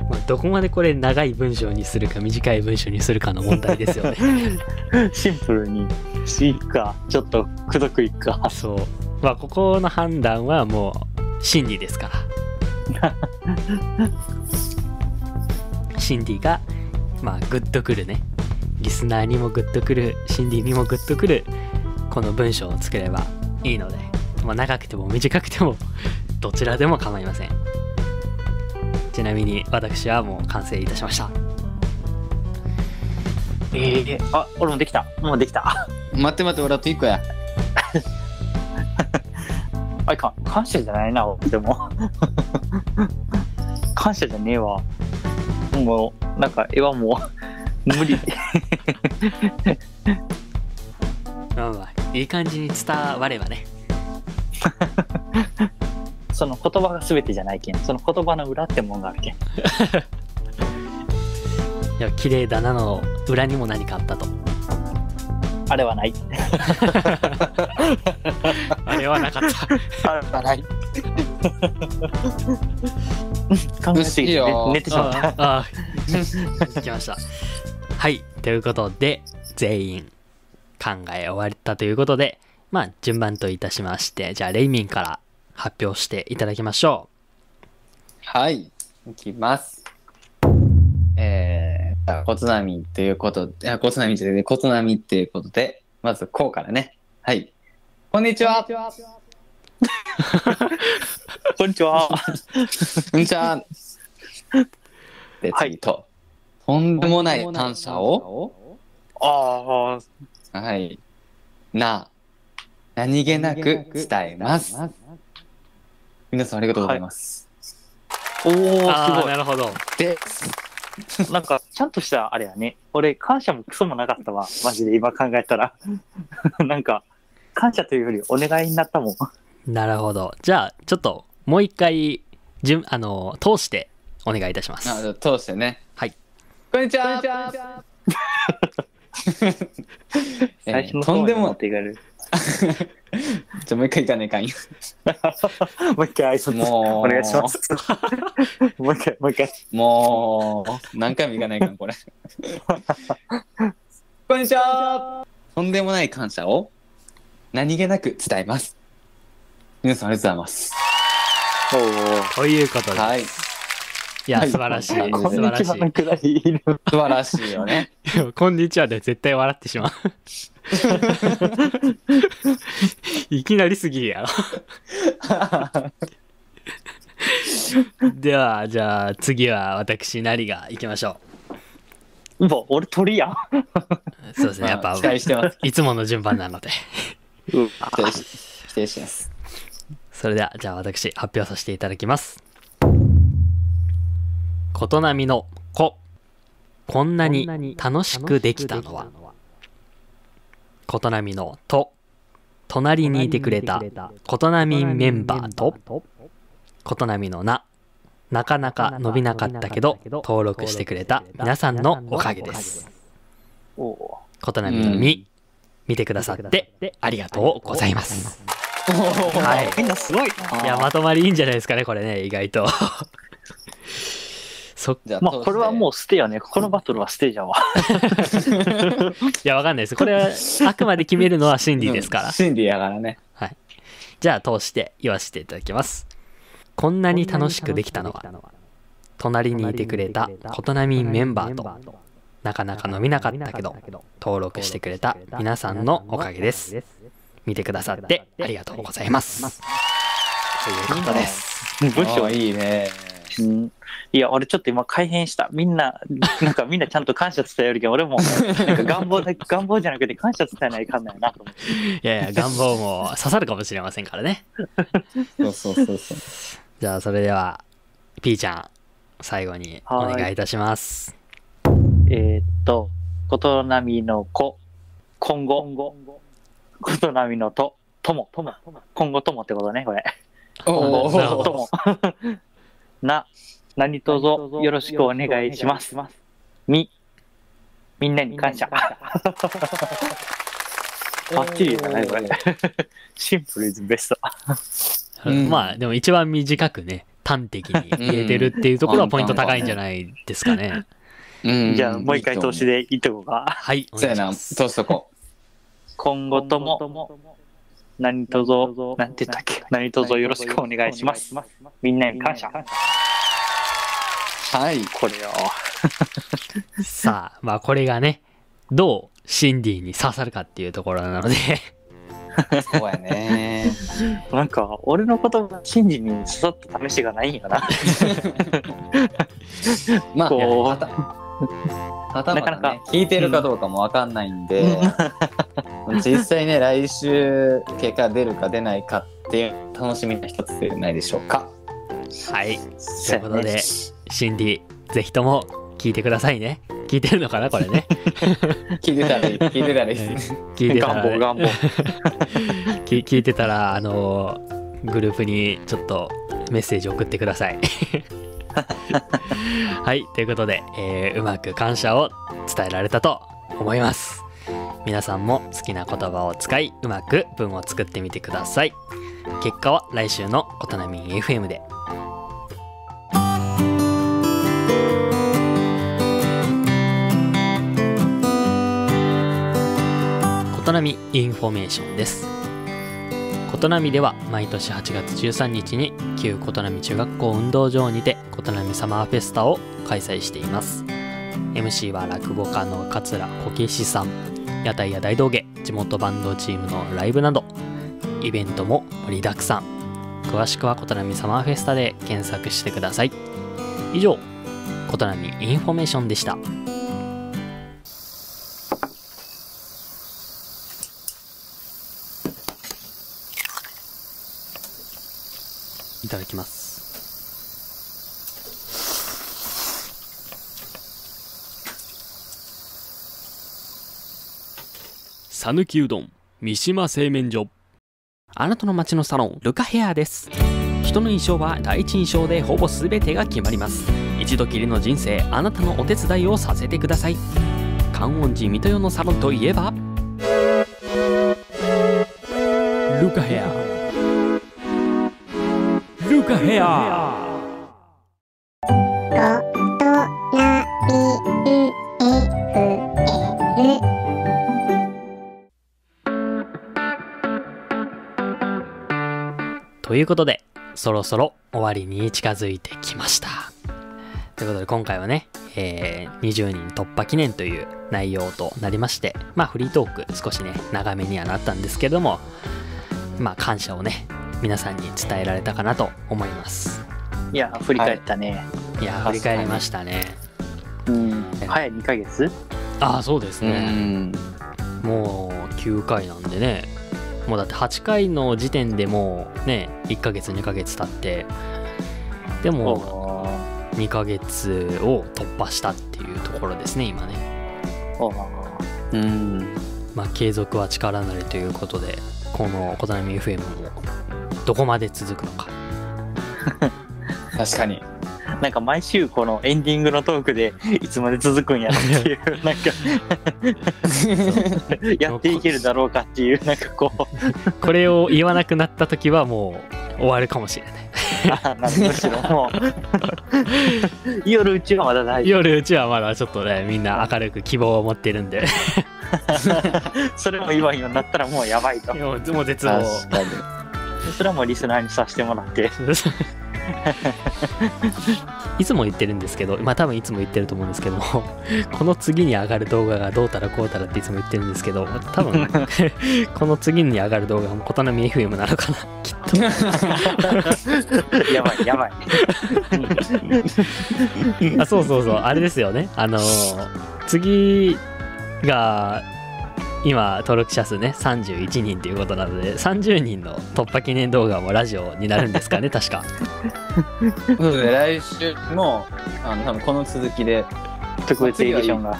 まあ、どこまでこれ長い文章にするか短い文章にするかの問題ですよね。シンプルに、いくか、ちょっとくどくいくか。そう。まあ、ここの判断はもう真理ですから。真理が、まあ、グッとくるね。リスナーにもグッとくる、真理にもグッとくる、この文章を作ればいいので、まあ、長くても短くても、どちらでも構いません。ちなみに私はもう完成いたしました。ええあ、俺もできた。もうできた。待って待って、俺あと一個や。あいかん。感謝じゃないな、でも。感謝じゃねえわ。もう、なんか、絵はもう、無理。まあまあ、いい感じに伝わればね。その言葉が全てじゃないけん。その言葉の裏ってもんがあるけん。いや、綺麗だなの裏にも何かあったと。あれはない。あれはなかった。あれはない。考えすぎていいよ寝寝てしまった。ああ、あきました。はい、ということで、全員考え終わったということで、まあ、順番といたしまして、じゃあ、レイミンから発表していただきましょはい。いきます。えー、コツナミということで、コツナミじゃなくて、コツナミっていうことで、まず、こうからね。はい。こんにちは。こんにちは。こんにちは。で、次と、とんでもない感謝を、ああ、はい。な、何気なく伝えます。皆さんありがとうございます。おう。おああ、すなるほど。で、ごい。なんか、ちゃんとしたあれやね。俺、感謝もクソもなかったわ。マジで今考えたら。なんか、感謝というよりお願いになったもん。なるほど。じゃあ、ちょっと、もう一回、順、あの、通してお願いいたします。あ通してね。はい。こんにちは。えー最初のとんでも方に持っ、ていかれる。ちょ、もう一回行かないかんよ。もう一回挨拶もう、お願いします。もう一回、もう一回。もう、何回も行かないかん、これ。こんにちは。とんでもない感謝を何気なく伝えます。皆さんありがとうございます。おーということで、はい。いや、素晴らしい。はい素こんにちは晴らしいのくらいいる。素晴らしいよね。こんにちはで絶対笑ってしまう。いきなりすぎるやろ。では、じゃあ次は私、なりが行きましょうわ、俺鳥や。そうですね、やっぱまあ、期待してます。いつもの順番なので。うん期待し、期待してます。それでは、じゃあ私、発表させていただきます。琴波の子。こんなに楽しくできたのは。琴波のと。隣にいてくれた琴波メンバーと。琴波のな。なかなか伸びなかったけど、登録してくれた皆さんのおかげです。琴波のみ、見てくださってありがとうございます。はいすごいな。いや、まとまりいいんじゃないですかね、これね、意外と。そじゃあ、まあ、これはもう。うステやね。このバトルはステじゃわ。いや、わかんないです。これは、あくまで決めるのはシンディですから。シンディやからね。じゃあ、通して言わせていただきます。こんなに楽しくできたのは、隣にいてくれた琴波メンバーと、なかなか飲みなかったけど、登録してくれた皆さんのおかげです。見てくださってありがとうございます。ということです。文章あいいね。うんいや、俺ちょっと今改変した。みんな、なんかみんなちゃんと感謝伝えるけど、俺も、なんか願望だ、願望じゃなくて感謝伝えないかんないなと思って。いやいや、願望も刺さるかもしれませんからね。そうそうそうそう。じゃあ、それでは、ピーちゃん、最後にお願いいたします。えーっと、琴波の子、今後、琴波のと、とも、今後ともってことね、これ。おなるほどとも。な、何卒よろしくお願いします。み、みんなに感謝。バッチリだね、これ。シンプルイズベスト。うんまあ、でも一番短くね、端的に言えてるっていうところはポイント高いんじゃないですかね。うんじゃあ、もう一回投資。で言っとこうか。はい、おそうやな、願いします。通しとこ今後とも、何卒、なんて言ったっけ？何卒よろしくお願いします。みんなに感謝。う。はい。これよ。さあ、まあこれがね、どうシンディに刺さるかっていうところなので、そうやね。なんか、俺の言葉、信じに刺さった試しがないんよな。まあ、こうはたはたまなか聞いてるかどうかもわかんないんで、実際ね、来週結果出るか出ないかっていう楽しみな一つでないでしょうか。はい。ということで、シンディ、ぜひとも聞いてくださいね。聞いてるのかなこれね。聞いてたらいい、聞いてたらいいですね。聞いてたら、願望、願望。聞聞いてたら、あのーグループにちょっとメッセージ送ってください。はい、ということで、えーうまく感謝を伝えられたと思います。皆さんも好きな言葉を使い、うまく文を作ってみてください。結果は来週のことなみん FM で。ことなみインフォメーションです。琴南では毎年8月13日に旧琴南中学校運動場にて琴南サマーフェスタを開催しています。MC は落語家の桂こけしさん屋台や大道芸地元バンドチームのライブなどイベントも盛りだくさん。詳しくは琴南サマーフェスタで検索してください。以上琴南インフォメーションでした。いただきます。讃岐うどん三島製麺所。あなたの街のサロンルカヘアです。人の印象は第一印象でほぼ全てが決まります。一度きりの人生あなたのお手伝いをさせてください。観音寺水戸代のサロンといえばルカヘアルカヘアということでそろそろ終わりに近づいてきました。ということで今回はね、えー20人突破記念という内容となりましてまあフリートーク少しね長めにはなったんですけどもまあ感謝をね皆さんに伝えられたかなと思います。いや、振り返ったね。い。や振り返りましたね。うん。早い2ヶ月？ああそうですうね、ん。もう9回なんでね。もうだって8回の時点でもうね1ヶ月2ヶ月経って。でもお2ヶ月を突破したっていうところですね今ね。おうん。まあ継続は力なりということでこの「琴波 FM」もどこまで続くのか。確かに。なんか毎週このエンディングのトークでいつまで続くんやろっていう、なんか。やっていけるだろうかっていう、なんかこう、これを言わなくなった時はもう終わるかもしれない。あなんむしろもう。夜うちはまだ大丈夜うちはまだちょっとねみんな明るく希望を持ってるんで。夫それも今になったらもうやばいと。もうもう絶望。確かに。それはもうリスナーにさせてもらって。いつも言ってるんですけどまあ多分いつも言ってると思うんですけども この次に上がる動画がどうたらこうたらっていつも言ってるんですけど多分 この次に上がる動画も琴波 FM なのかなきっやばいやばい。とあそうそうそうあれですよね。あのー次が今登録者数ね31人ということなので30人の突破記念動画もラジオになるんですかね 確か。そうですね、来週も、あの、多分この続きで、特別エディションが。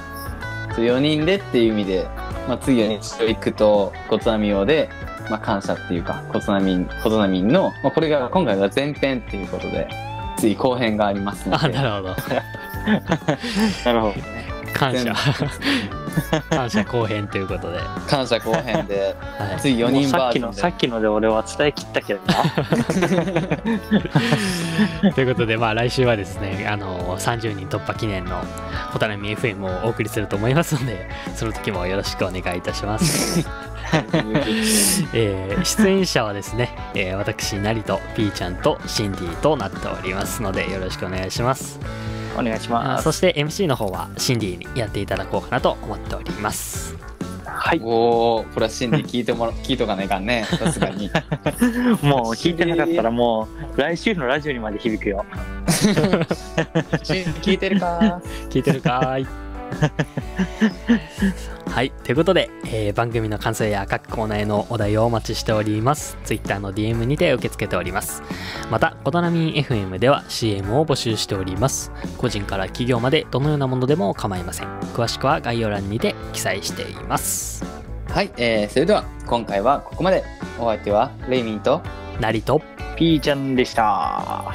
4人でっていう意味で、まあ、次は日曜行くと、コツナミ用で、まあ、感謝っていうか、コツナミン、コツナミンの、まあ、これが、今回が前編っていうことで、次後編がありますので。あなるほど。なるほどね感謝全 感謝後編ということで、は感謝後編で、い、次4もう人バージョンで。のさっきので俺は伝え切ったけどな ということで、まあ、来週はですね、あの30人突破記念のホタナミ FM をお送りすると思いますので、その時もよろしくお願いいたします。えー出演者はですね、えー私、成とピーちゃんとシンディとなっておりますので、よろしくお願いします。お願いしあますそして MC の方はシンディにやっていただこうかなと思っております。はいおー、これは心理聞いてもら、聞いとかないかんね。さすがに。もう聞いてなかったらもう来週のラジオにまで響くよ 聞いてるか聞いてるかーい はい。ということで、えー番組の感想や各コーナーへのお題をお待ちしております。Twitter の DM にて受け付けております。また、コトナミン FM では CM を募集しております。個人から企業までどのようなものでも構いません。詳しくは概要欄にて記載しています。はい、えー、それでは今回はここまで。お相手はレイミンとなりと、ピーちゃんでした